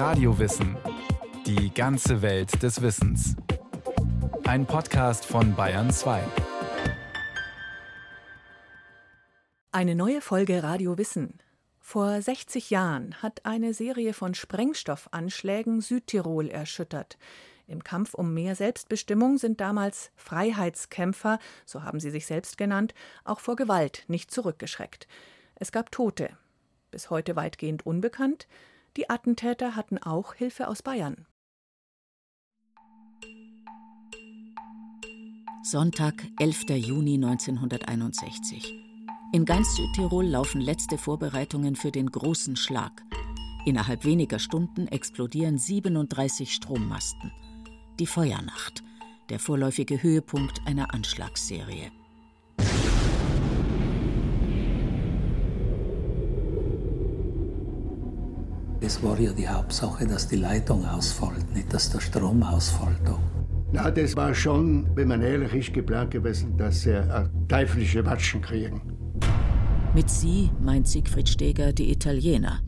Radiowissen. Die ganze Welt des Wissens. Ein Podcast von Bayern 2. Eine neue Folge Radio Wissen. Vor 60 Jahren hat eine Serie von Sprengstoffanschlägen Südtirol erschüttert. Im Kampf um mehr Selbstbestimmung sind damals Freiheitskämpfer, so haben sie sich selbst genannt, auch vor Gewalt nicht zurückgeschreckt. Es gab Tote. Bis heute weitgehend unbekannt. Die Attentäter hatten auch Hilfe aus Bayern. Sonntag, 11. Juni 1961. In ganz Südtirol laufen letzte Vorbereitungen für den großen Schlag. Innerhalb weniger Stunden explodieren 37 Strommasten die Feuernacht, der vorläufige Höhepunkt einer Anschlagsserie. Es war ja die Hauptsache, dass die Leitung ausfällt, nicht dass der Strom ausfällt. Na, das war schon, wenn man ehrlich ist, geplant gewesen, dass sie teuflische Watschen kriegen. Mit sie meint Siegfried Steger die Italiener,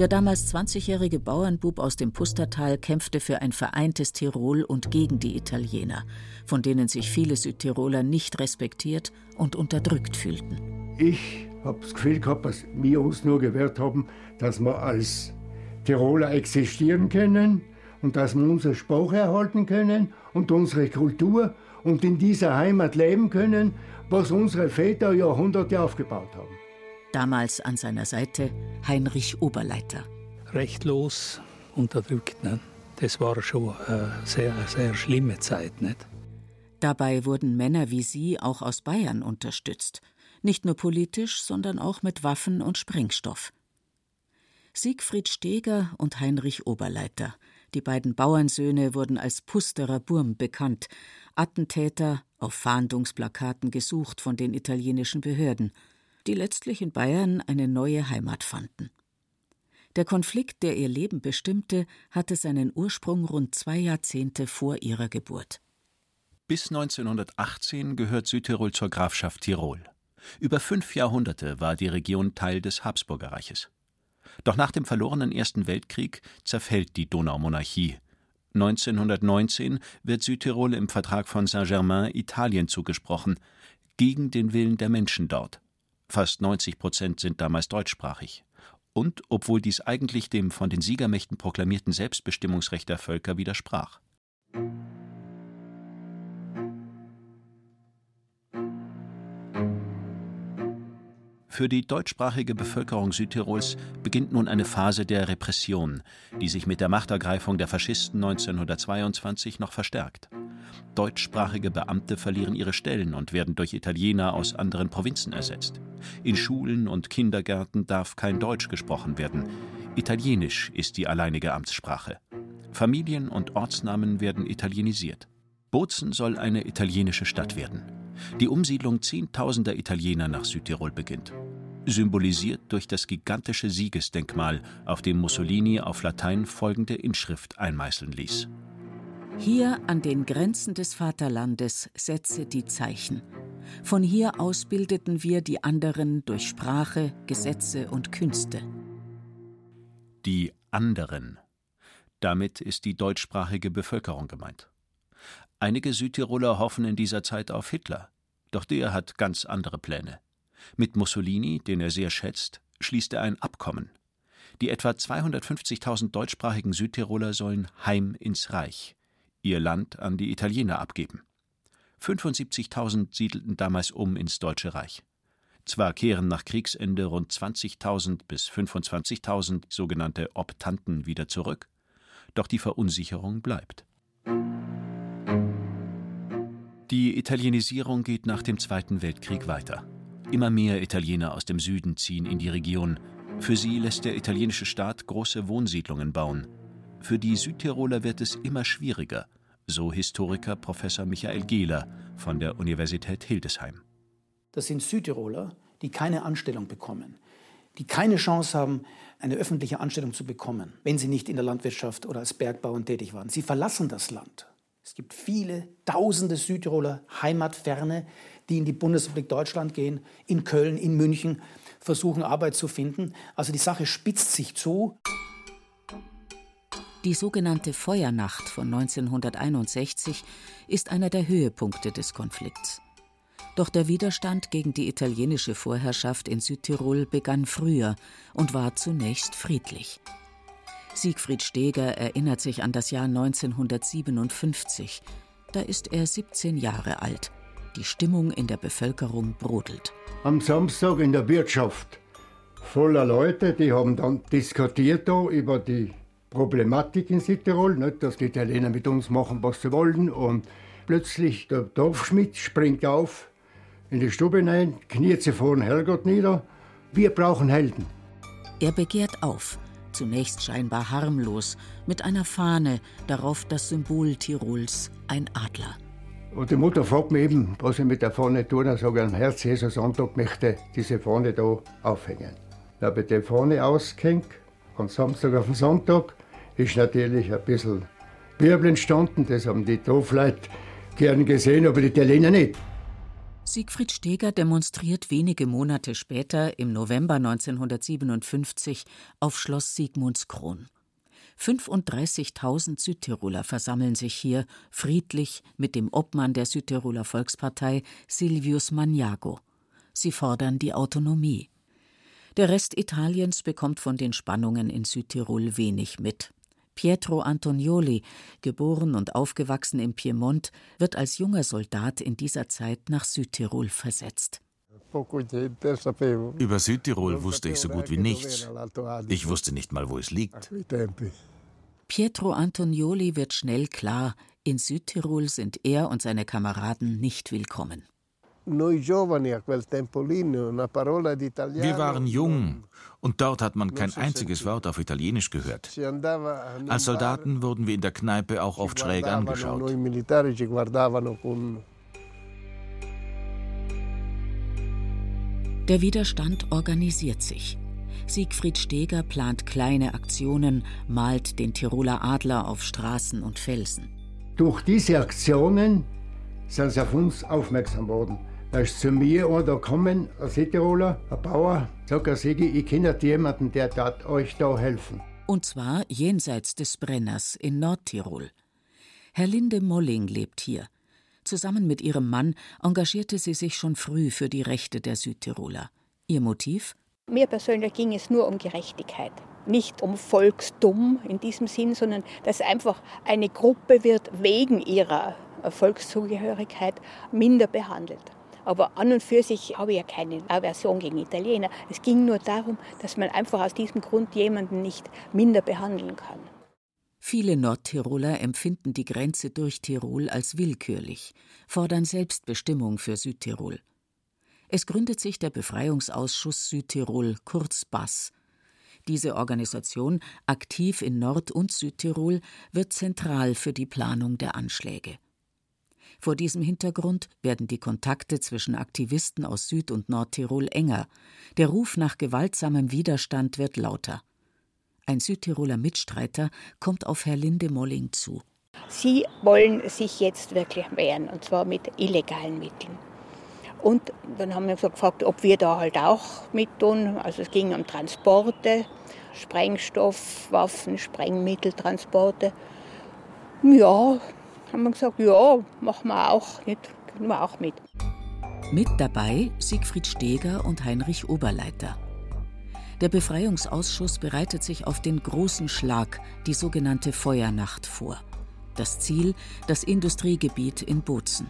der damals 20-jährige Bauernbub aus dem Pustertal kämpfte für ein vereintes Tirol und gegen die Italiener, von denen sich viele Südtiroler nicht respektiert und unterdrückt fühlten. Ich habe das Gefühl gehabt, dass wir uns nur gewährt haben, dass wir als Tiroler existieren können und dass wir unsere Sprache erhalten können und unsere Kultur und in dieser Heimat leben können, was unsere Väter Jahrhunderte aufgebaut haben. Damals an seiner Seite Heinrich Oberleiter. Rechtlos unterdrückt. Ne? Das war schon eine sehr, sehr schlimme Zeit. Nicht? Dabei wurden Männer wie Sie auch aus Bayern unterstützt. Nicht nur politisch, sondern auch mit Waffen und Sprengstoff. Siegfried Steger und Heinrich Oberleiter, die beiden Bauernsöhne, wurden als Pusterer Burm bekannt, Attentäter, auf Fahndungsplakaten gesucht von den italienischen Behörden – die letztlich in Bayern eine neue Heimat fanden. Der Konflikt, der ihr Leben bestimmte, hatte seinen Ursprung rund zwei Jahrzehnte vor ihrer Geburt. Bis 1918 gehört Südtirol zur Grafschaft Tirol. Über fünf Jahrhunderte war die Region Teil des Habsburgerreiches. Doch nach dem verlorenen Ersten Weltkrieg zerfällt die Donaumonarchie. 1919 wird Südtirol im Vertrag von Saint-Germain Italien zugesprochen, gegen den Willen der Menschen dort. Fast 90 Prozent sind damals deutschsprachig. Und obwohl dies eigentlich dem von den Siegermächten proklamierten Selbstbestimmungsrecht der Völker widersprach. Für die deutschsprachige Bevölkerung Südtirols beginnt nun eine Phase der Repression, die sich mit der Machtergreifung der Faschisten 1922 noch verstärkt. Deutschsprachige Beamte verlieren ihre Stellen und werden durch Italiener aus anderen Provinzen ersetzt. In Schulen und Kindergärten darf kein Deutsch gesprochen werden. Italienisch ist die alleinige Amtssprache. Familien und Ortsnamen werden italienisiert. Bozen soll eine italienische Stadt werden. Die Umsiedlung zehntausender Italiener nach Südtirol beginnt. Symbolisiert durch das gigantische Siegesdenkmal, auf dem Mussolini auf Latein folgende Inschrift einmeißeln ließ. Hier an den Grenzen des Vaterlandes setze die Zeichen. Von hier aus bildeten wir die anderen durch Sprache, Gesetze und Künste. Die anderen. Damit ist die deutschsprachige Bevölkerung gemeint. Einige Südtiroler hoffen in dieser Zeit auf Hitler, doch der hat ganz andere Pläne. Mit Mussolini, den er sehr schätzt, schließt er ein Abkommen. Die etwa 250.000 deutschsprachigen Südtiroler sollen heim ins Reich, ihr Land an die Italiener abgeben. 75.000 siedelten damals um ins Deutsche Reich. Zwar kehren nach Kriegsende rund 20.000 bis 25.000 sogenannte Optanten wieder zurück, doch die Verunsicherung bleibt. Die Italienisierung geht nach dem Zweiten Weltkrieg weiter. Immer mehr Italiener aus dem Süden ziehen in die Region. Für sie lässt der italienische Staat große Wohnsiedlungen bauen. Für die Südtiroler wird es immer schwieriger, so Historiker Professor Michael Gehler von der Universität Hildesheim. Das sind Südtiroler, die keine Anstellung bekommen, die keine Chance haben, eine öffentliche Anstellung zu bekommen, wenn sie nicht in der Landwirtschaft oder als Bergbauern tätig waren. Sie verlassen das Land. Es gibt viele tausende Südtiroler Heimatferne, die in die Bundesrepublik Deutschland gehen, in Köln, in München, versuchen Arbeit zu finden. Also die Sache spitzt sich zu. Die sogenannte Feuernacht von 1961 ist einer der Höhepunkte des Konflikts. Doch der Widerstand gegen die italienische Vorherrschaft in Südtirol begann früher und war zunächst friedlich. Siegfried Steger erinnert sich an das Jahr 1957. Da ist er 17 Jahre alt. Die Stimmung in der Bevölkerung brodelt. Am Samstag in der Wirtschaft voller Leute, die haben dann diskutiert da über die Problematik in Südtirol, nicht, dass die Italiener mit uns machen, was sie wollen. Und plötzlich der Dorfschmidt springt auf in die Stube hinein, kniet sich vor den Herrgott nieder. Wir brauchen Helden. Er begehrt auf, zunächst scheinbar harmlos, mit einer Fahne, darauf das Symbol Tirols, ein Adler. Und die Mutter fragt mich eben, was ich mit der Fahne tue. Dann sage ich, am Herz Jesu Sonntag möchte diese Fahne da aufhängen. Dann habe ich die Fahne ausgehängt, von Samstag auf den Sonntag. Ist natürlich ein bisschen Wirbel entstanden, das haben die Dorfleute gern gesehen, aber die Italiener nicht. Siegfried Steger demonstriert wenige Monate später, im November 1957, auf Schloss Sigmundskron. 35.000 Südtiroler versammeln sich hier friedlich mit dem Obmann der Südtiroler Volkspartei Silvius Magnago. Sie fordern die Autonomie. Der Rest Italiens bekommt von den Spannungen in Südtirol wenig mit. Pietro Antonioli, geboren und aufgewachsen im Piemont, wird als junger Soldat in dieser Zeit nach Südtirol versetzt. Über Südtirol wusste ich so gut wie nichts. Ich wusste nicht mal, wo es liegt. Pietro Antonioli wird schnell klar, in Südtirol sind er und seine Kameraden nicht willkommen. Wir waren jung und dort hat man kein einziges Wort auf Italienisch gehört. Als Soldaten wurden wir in der Kneipe auch oft schräg angeschaut. Der Widerstand organisiert sich. Siegfried Steger plant kleine Aktionen, malt den Tiroler Adler auf Straßen und Felsen. Durch diese Aktionen sind sie auf uns aufmerksam worden. Da ist zu mir einer gekommen, ein Südtiroler, ein Bauer, sagt er, Sigi, ich kenne jemanden, der tat euch da helfen. Und zwar jenseits des Brenners in Nordtirol. Herr Linde Molling lebt hier. Zusammen mit ihrem Mann engagierte sie sich schon früh für die Rechte der Südtiroler. Ihr Motiv? Mir persönlich ging es nur um Gerechtigkeit. Nicht um Volkstum in diesem Sinn, sondern dass einfach eine Gruppe wird wegen ihrer Volkszugehörigkeit minder behandelt. Aber an und für sich habe ich ja keine Aversion gegen Italiener. Es ging nur darum, dass man einfach aus diesem Grund jemanden nicht minder behandeln kann. Viele Nordtiroler empfinden die Grenze durch Tirol als willkürlich, fordern Selbstbestimmung für Südtirol. Es gründet sich der Befreiungsausschuss Südtirol, kurz BAS. Diese Organisation, aktiv in Nord- und Südtirol, wird zentral für die Planung der Anschläge. Vor diesem Hintergrund werden die Kontakte zwischen Aktivisten aus Süd- und Nordtirol enger. Der Ruf nach gewaltsamem Widerstand wird lauter. Ein Südtiroler Mitstreiter kommt auf Herr Linde Molling zu. Sie wollen sich jetzt wirklich wehren, und zwar mit illegalen Mitteln. Und dann haben wir gefragt, ob wir da halt auch mit tun. Also es ging um Transporte, Sprengstoff, Waffen, Sprengmitteltransporte. Ja, haben wir gesagt, ja, machen wir auch, nicht, können wir auch mit. Mit dabei Siegfried Steger und Heinrich Oberleiter. Der Befreiungsausschuss bereitet sich auf den großen Schlag, die sogenannte Feuernacht, vor. Das Ziel, das Industriegebiet in Bozen.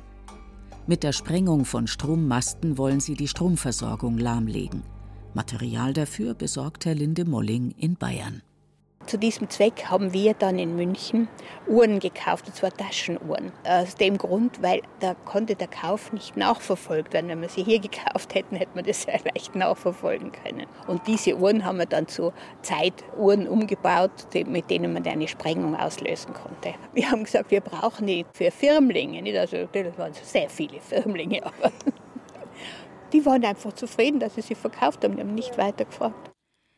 Mit der Sprengung von Strommasten wollen sie die Stromversorgung lahmlegen. Material dafür besorgt Herr Linde Molling in Bayern. Zu diesem Zweck haben wir dann in München Uhren gekauft, und zwar Taschenuhren. Aus dem Grund, weil da konnte der Kauf nicht nachverfolgt werden. Wenn wir sie hier gekauft hätten, hätte man das sehr leicht nachverfolgen können. Und diese Uhren haben wir dann zu Zeituhren umgebaut, mit denen man eine Sprengung auslösen konnte. Wir haben gesagt, wir brauchen die für Firmlinge. Also, das waren sehr viele Firmlinge, aber die waren einfach zufrieden, dass sie sie verkauft haben. Die haben nicht weiter gefragt.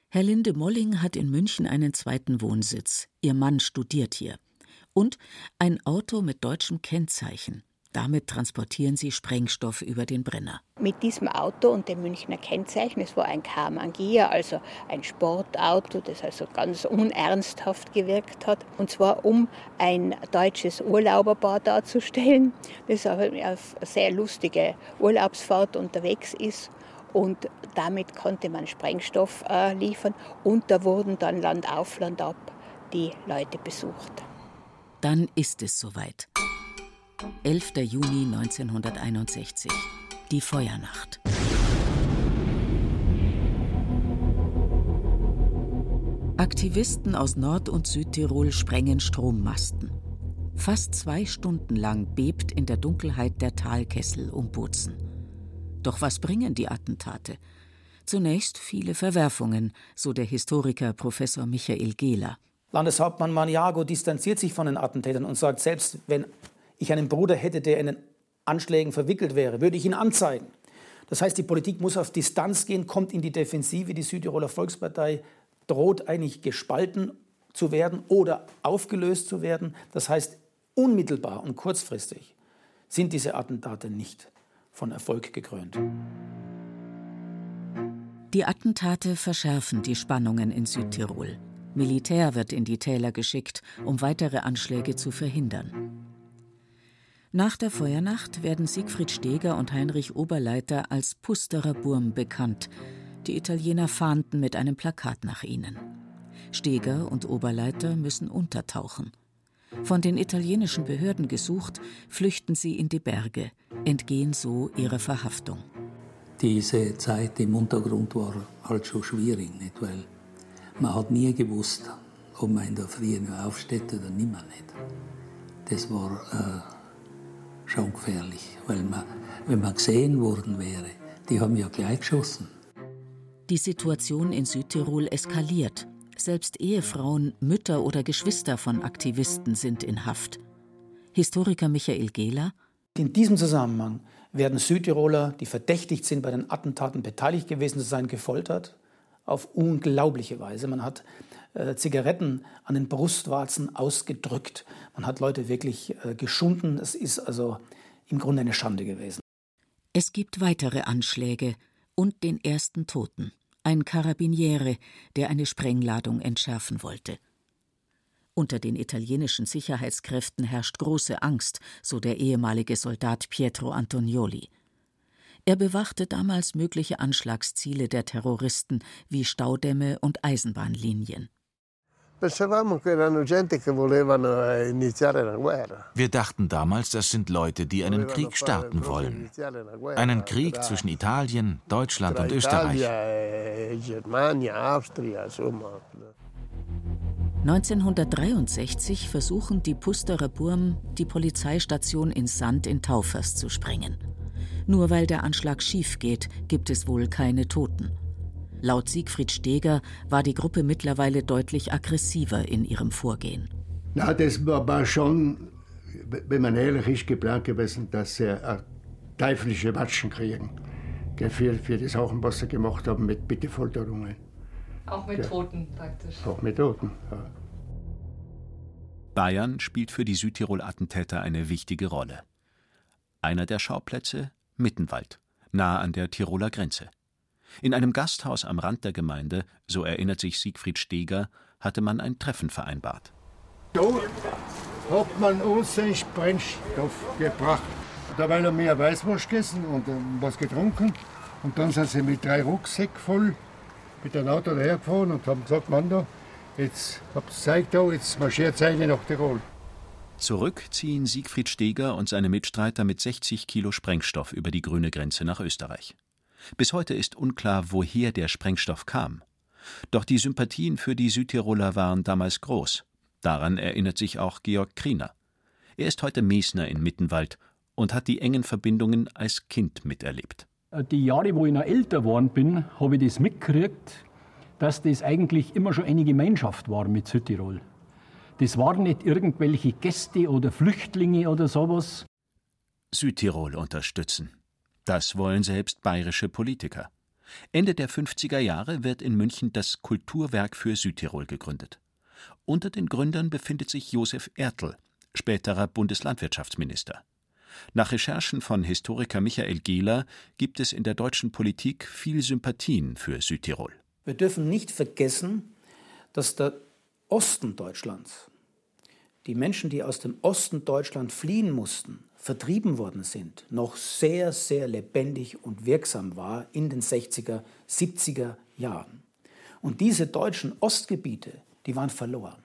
Herr Linde Molling hat in München einen zweiten Wohnsitz. Ihr Mann studiert hier. Und ein Auto mit deutschem Kennzeichen. Damit transportieren sie Sprengstoff über den Brenner. Mit diesem Auto und dem Münchner Kennzeichen, es war ein Karmann-Gia, also ein Sportauto, das also ganz unernsthaft gewirkt hat. Und zwar um ein deutsches Urlauberpaar darzustellen, das auf eine sehr lustige Urlaubsfahrt unterwegs ist. Und damit konnte man Sprengstoff äh, liefern. Und da wurden dann Land auf, Land ab die Leute besucht. Dann ist es soweit. 11. Juni 1961. Die Feuernacht. Aktivisten aus Nord- und Südtirol sprengen Strommasten. Fast zwei Stunden lang bebt in der Dunkelheit der Talkessel um Bozen. Doch was bringen die Attentate? Zunächst viele Verwerfungen, so der Historiker Professor Michael Gehler. Landeshauptmann Maniago distanziert sich von den Attentätern und sagt, selbst wenn ich einen Bruder hätte, der in den Anschlägen verwickelt wäre, würde ich ihn anzeigen. Das heißt, die Politik muss auf Distanz gehen, kommt in die Defensive. Die Südtiroler Volkspartei droht eigentlich gespalten zu werden oder aufgelöst zu werden. Das heißt, unmittelbar und kurzfristig sind diese Attentate nicht von Erfolg gekrönt. Die Attentate verschärfen die Spannungen in Südtirol. Militär wird in die Täler geschickt, um weitere Anschläge zu verhindern. Nach der Feuernacht werden Siegfried Steger und Heinrich Oberleiter als Pusterer Burm bekannt. Die Italiener fahnden mit einem Plakat nach ihnen. Steger und Oberleiter müssen untertauchen. Von den italienischen Behörden gesucht, flüchten sie in die Berge, entgehen so ihrer Verhaftung. Diese Zeit im Untergrund war halt schon schwierig, nicht? weil man hat nie gewusst, ob man in der Früh nur aufsteht oder nimmer nicht. Das war äh, schon gefährlich, weil man, wenn man gesehen worden wäre, die haben ja gleich geschossen. Die Situation in Südtirol eskaliert. Selbst Ehefrauen, Mütter oder Geschwister von Aktivisten sind in Haft. Historiker Michael Gehler. In diesem Zusammenhang werden Südtiroler, die verdächtigt sind, bei den Attentaten beteiligt gewesen zu sein, gefoltert auf unglaubliche Weise. Man hat äh, Zigaretten an den Brustwarzen ausgedrückt. Man hat Leute wirklich äh, geschunden. Es ist also im Grunde eine Schande gewesen. Es gibt weitere Anschläge und den ersten Toten. Ein Karabiniere, der eine Sprengladung entschärfen wollte. Unter den italienischen Sicherheitskräften herrscht große Angst, so der ehemalige Soldat Pietro Antonioli. Er bewachte damals mögliche Anschlagsziele der Terroristen wie Staudämme und Eisenbahnlinien. Wir dachten damals, das sind Leute, die einen Krieg starten wollen. Einen Krieg zwischen Italien, Deutschland und Österreich. 1963 versuchen die Pusterer Burm, die Polizeistation in Sand in Taufers zu sprengen. Nur weil der Anschlag schief geht, gibt es wohl keine Toten. Laut Siegfried Steger war die Gruppe mittlerweile deutlich aggressiver in ihrem Vorgehen. Na, das war schon, wenn man ehrlich ist, geplant gewesen, dass sie teuflische Watschen kriegen. Für, für die Sachen, was sie gemacht haben mit Bittefolterungen. Auch mit Toten praktisch. Auch mit Toten, ja. Bayern spielt für die Südtirol-Attentäter eine wichtige Rolle. Einer der Schauplätze Mittenwald, nahe an der Tiroler Grenze. In einem Gasthaus am Rand der Gemeinde, so erinnert sich Siegfried Steger, hatte man ein Treffen vereinbart. Da hat man uns den Sprengstoff gebracht. Da weil er mehr Weißwurst gegessen und was getrunken. Und dann sind sie mit drei Rucksäcken voll mit dem Auto dahergefahren und haben gesagt, Mann, da, jetzt habt ihr Zeit da, jetzt marschiert eine nach Tirol. Zurück ziehen Siegfried Steger und seine Mitstreiter mit 60 Kilo Sprengstoff über die grüne Grenze nach Österreich. Bis heute ist unklar, woher der Sprengstoff kam. Doch die Sympathien für die Südtiroler waren damals groß. Daran erinnert sich auch Georg Kriener. Er ist heute Mesner in Mittenwald und hat die engen Verbindungen als Kind miterlebt. Die Jahre, wo ich noch älter geworden bin, habe ich das mitgekriegt, dass das eigentlich immer schon eine Gemeinschaft war mit Südtirol. Das waren nicht irgendwelche Gäste oder Flüchtlinge oder sowas. Südtirol unterstützen. Das wollen selbst bayerische Politiker. Ende der 50er Jahre wird in München das Kulturwerk für Südtirol gegründet. Unter den Gründern befindet sich Josef Ertl, späterer Bundeslandwirtschaftsminister. Nach Recherchen von Historiker Michael Gehler gibt es in der deutschen Politik viel Sympathien für Südtirol. Wir dürfen nicht vergessen, dass der Osten Deutschlands, die Menschen, die aus dem Osten Deutschland fliehen mussten, vertrieben worden sind, noch sehr, sehr lebendig und wirksam war in den 60er, 70er Jahren. Und diese deutschen Ostgebiete, die waren verloren,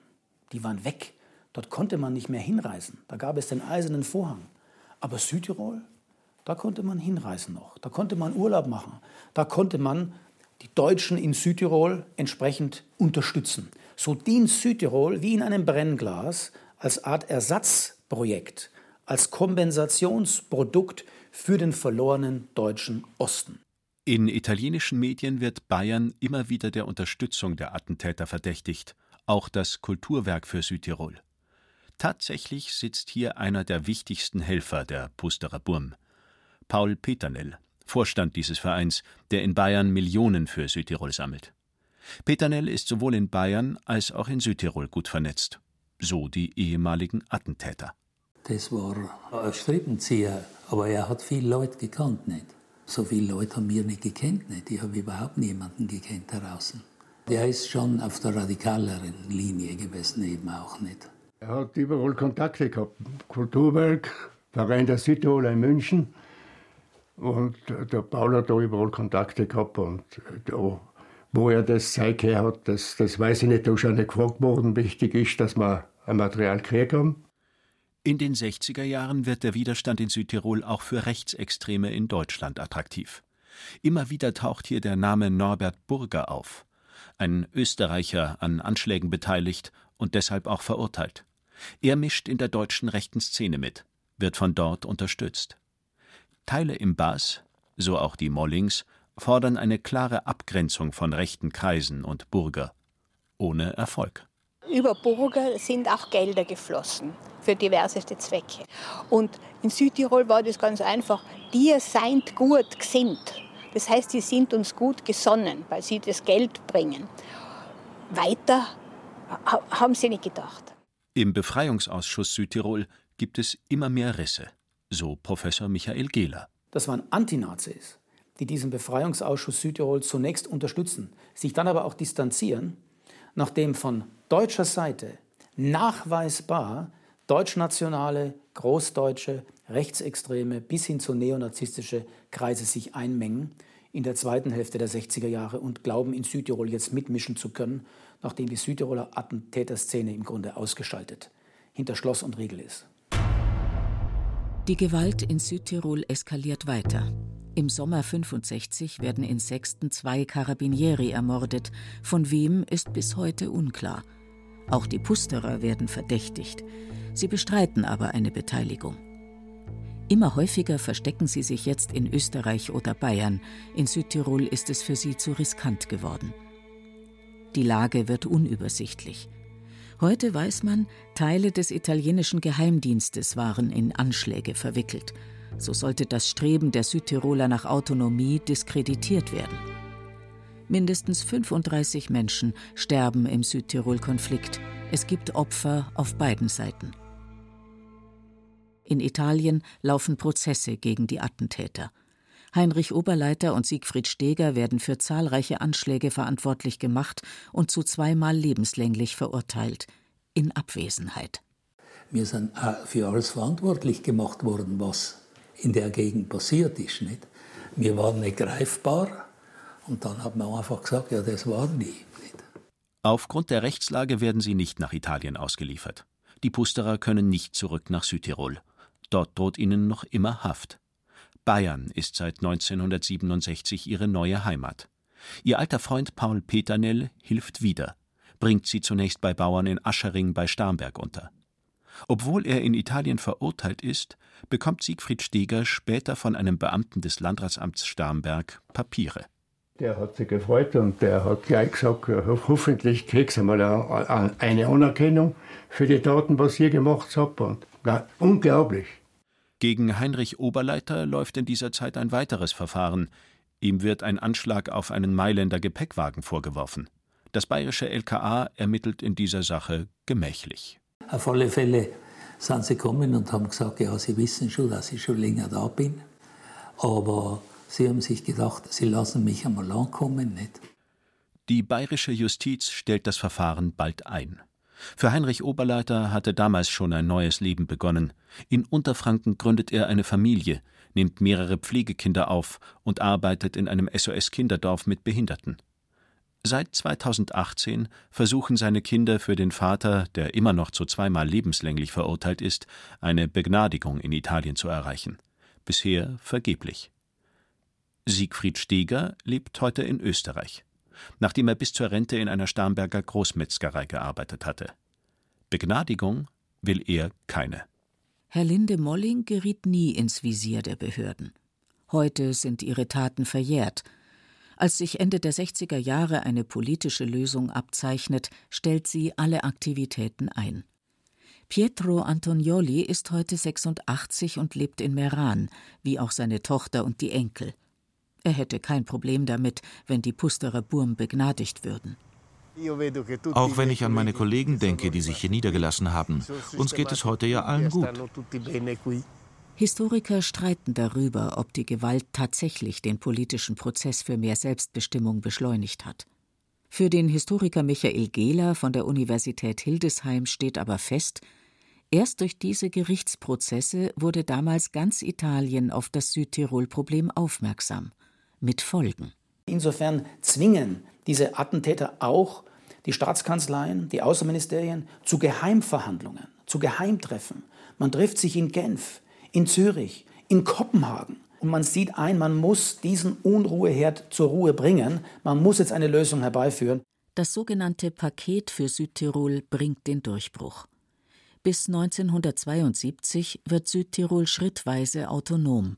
die waren weg. Dort konnte man nicht mehr hinreisen. Da gab es den eisernen Vorhang. Aber Südtirol, da konnte man hinreisen noch. Da konnte man Urlaub machen. Da konnte man die Deutschen in Südtirol entsprechend unterstützen. So dient Südtirol wie in einem Brennglas als Art Ersatzprojekt, als Kompensationsprodukt für den verlorenen deutschen Osten. In italienischen Medien wird Bayern immer wieder der Unterstützung der Attentäter verdächtigt, auch das Kulturwerk für Südtirol. Tatsächlich sitzt hier einer der wichtigsten Helfer der Pusterer Burm, Paul Peternell, Vorstand dieses Vereins, der in Bayern Millionen für Südtirol sammelt. Peternell ist sowohl in Bayern als auch in Südtirol gut vernetzt. So die ehemaligen Attentäter. Das war ein Strippenzieher, aber er hat viele Leute gekannt nicht. So viele Leute haben wir nicht gekannt nicht. Ich habe überhaupt niemanden gekannt draußen. Der ist schon auf der radikaleren Linie gewesen, eben auch nicht. Er hat überall Kontakte gehabt. Kulturwerk, Verein der Südtiroler in München. Und der Paul hat da überall Kontakte gehabt. Und da, wo er das Zeug her hat, das, das weiß ich nicht. Da ist schon nicht gefragt worden. Wichtig ist, dass wir ein Material haben. In den 60er Jahren wird der Widerstand in Südtirol auch für Rechtsextreme in Deutschland attraktiv. Immer wieder taucht hier der Name Norbert Burger auf. Ein Österreicher an Anschlägen beteiligt und deshalb auch verurteilt. Er mischt in der deutschen rechten Szene mit, wird von dort unterstützt. Teile im Bas, so auch die Mollings, fordern eine klare Abgrenzung von rechten Kreisen und Burger. Ohne Erfolg. Über Burger sind auch Gelder geflossen für diverseste Zwecke. Und in Südtirol war das ganz einfach. Die seid gut gesinnt. Das heißt, sie sind uns gut gesonnen, weil sie das Geld bringen. Weiter haben sie nicht gedacht. Im Befreiungsausschuss Südtirol gibt es immer mehr Risse, so Professor Michael Gehler. Das waren Antinazis, die diesen Befreiungsausschuss Südtirol zunächst unterstützen, sich dann aber auch distanzieren, nachdem von deutscher Seite nachweisbar deutschnationale, großdeutsche, rechtsextreme bis hin zu neonazistische Kreise sich einmengen in der zweiten Hälfte der 60er Jahre und glauben, in Südtirol jetzt mitmischen zu können nachdem die Südtiroler Attentäterszene im Grunde ausgeschaltet, hinter Schloss und Riegel ist. Die Gewalt in Südtirol eskaliert weiter. Im Sommer 65 werden in Sechsten zwei Karabinieri ermordet. Von wem ist bis heute unklar. Auch die Pusterer werden verdächtigt. Sie bestreiten aber eine Beteiligung. Immer häufiger verstecken sie sich jetzt in Österreich oder Bayern. In Südtirol ist es für sie zu riskant geworden. Die Lage wird unübersichtlich. Heute weiß man, Teile des italienischen Geheimdienstes waren in Anschläge verwickelt. So sollte das Streben der Südtiroler nach Autonomie diskreditiert werden. Mindestens 35 Menschen sterben im Südtirol-Konflikt. Es gibt Opfer auf beiden Seiten. In Italien laufen Prozesse gegen die Attentäter. Heinrich Oberleiter und Siegfried Steger werden für zahlreiche Anschläge verantwortlich gemacht und zu zweimal lebenslänglich verurteilt, in Abwesenheit. Wir sind auch für alles verantwortlich gemacht worden, was in der Gegend passiert ist. Nicht? Wir waren nicht greifbar und dann hat man einfach gesagt, ja, das waren die. Aufgrund der Rechtslage werden sie nicht nach Italien ausgeliefert. Die Pusterer können nicht zurück nach Südtirol. Dort droht ihnen noch immer Haft. Bayern ist seit 1967 ihre neue Heimat. Ihr alter Freund Paul Peternell hilft wieder, bringt sie zunächst bei Bauern in Aschering bei Starnberg unter. Obwohl er in Italien verurteilt ist, bekommt Siegfried Steger später von einem Beamten des Landratsamts Starnberg Papiere. Der hat sich gefreut und der hat gleich gesagt, hoffentlich kriegst du mal eine Anerkennung für die Taten, was ihr gemacht habt. Und, ja, unglaublich. Gegen Heinrich Oberleiter läuft in dieser Zeit ein weiteres Verfahren. Ihm wird ein Anschlag auf einen Mailänder Gepäckwagen vorgeworfen. Das bayerische LKA ermittelt in dieser Sache gemächlich. Auf alle Fälle sind sie gekommen und haben gesagt, ja, sie wissen schon, dass ich schon länger da bin. Aber sie haben sich gedacht, sie lassen mich einmal ankommen, nicht? Die bayerische Justiz stellt das Verfahren bald ein. Für Heinrich Oberleiter hatte damals schon ein neues Leben begonnen. In Unterfranken gründet er eine Familie, nimmt mehrere Pflegekinder auf und arbeitet in einem SOS-Kinderdorf mit Behinderten. Seit 2018 versuchen seine Kinder für den Vater, der immer noch zu zweimal lebenslänglich verurteilt ist, eine Begnadigung in Italien zu erreichen. Bisher vergeblich. Siegfried Steger lebt heute in Österreich, nachdem er bis zur Rente in einer Starnberger Großmetzgerei gearbeitet hatte. Begnadigung will er keine. Herr Linde Molling geriet nie ins Visier der Behörden. Heute sind ihre Taten verjährt, als sich Ende der 60er Jahre eine politische Lösung abzeichnet, stellt sie alle Aktivitäten ein. Pietro Antonioli ist heute 86 und lebt in Meran, wie auch seine Tochter und die Enkel. Er hätte kein Problem damit, wenn die Pusterer Burm begnadigt würden. Auch wenn ich an meine Kollegen denke, die sich hier niedergelassen haben, uns geht es heute ja allen gut. Historiker streiten darüber, ob die Gewalt tatsächlich den politischen Prozess für mehr Selbstbestimmung beschleunigt hat. Für den Historiker Michael Gehler von der Universität Hildesheim steht aber fest, erst durch diese Gerichtsprozesse wurde damals ganz Italien auf das Südtirol-Problem aufmerksam, mit Folgen. Insofern zwingen diese Attentäter auch die Staatskanzleien, die Außenministerien zu Geheimverhandlungen, zu Geheimtreffen. Man trifft sich in Genf, in Zürich, in Kopenhagen. Und man sieht ein, man muss diesen Unruheherd zur Ruhe bringen. Man muss jetzt eine Lösung herbeiführen. Das sogenannte Paket für Südtirol bringt den Durchbruch. Bis 1972 wird Südtirol schrittweise autonom.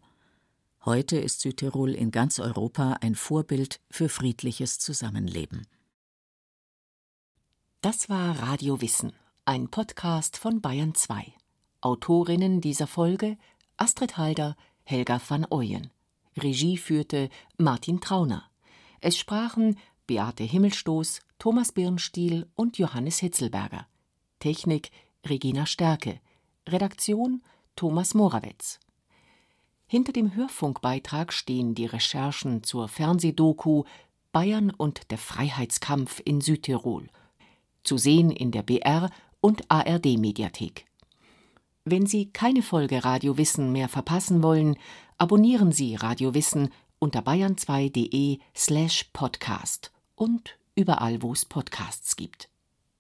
Heute ist Südtirol in ganz Europa ein Vorbild für friedliches Zusammenleben. Das war Radio Wissen, ein Podcast von Bayern 2. Autorinnen dieser Folge Astrid Halder, Helga van Ooyen. Regie führte Martin Trauner. Es sprachen Beate Himmelstoß, Thomas Birnstiel und Johannes Hitzelberger. Technik Regina Stärke. Redaktion Thomas Morawetz. Hinter dem Hörfunkbeitrag stehen die Recherchen zur Fernsehdoku Bayern und der Freiheitskampf in Südtirol. Zu sehen in der BR und ARD Mediathek. Wenn Sie keine Folge Radio Wissen mehr verpassen wollen, abonnieren Sie Radio Wissen unter bayern2.de slash podcast und überall, wo es Podcasts gibt.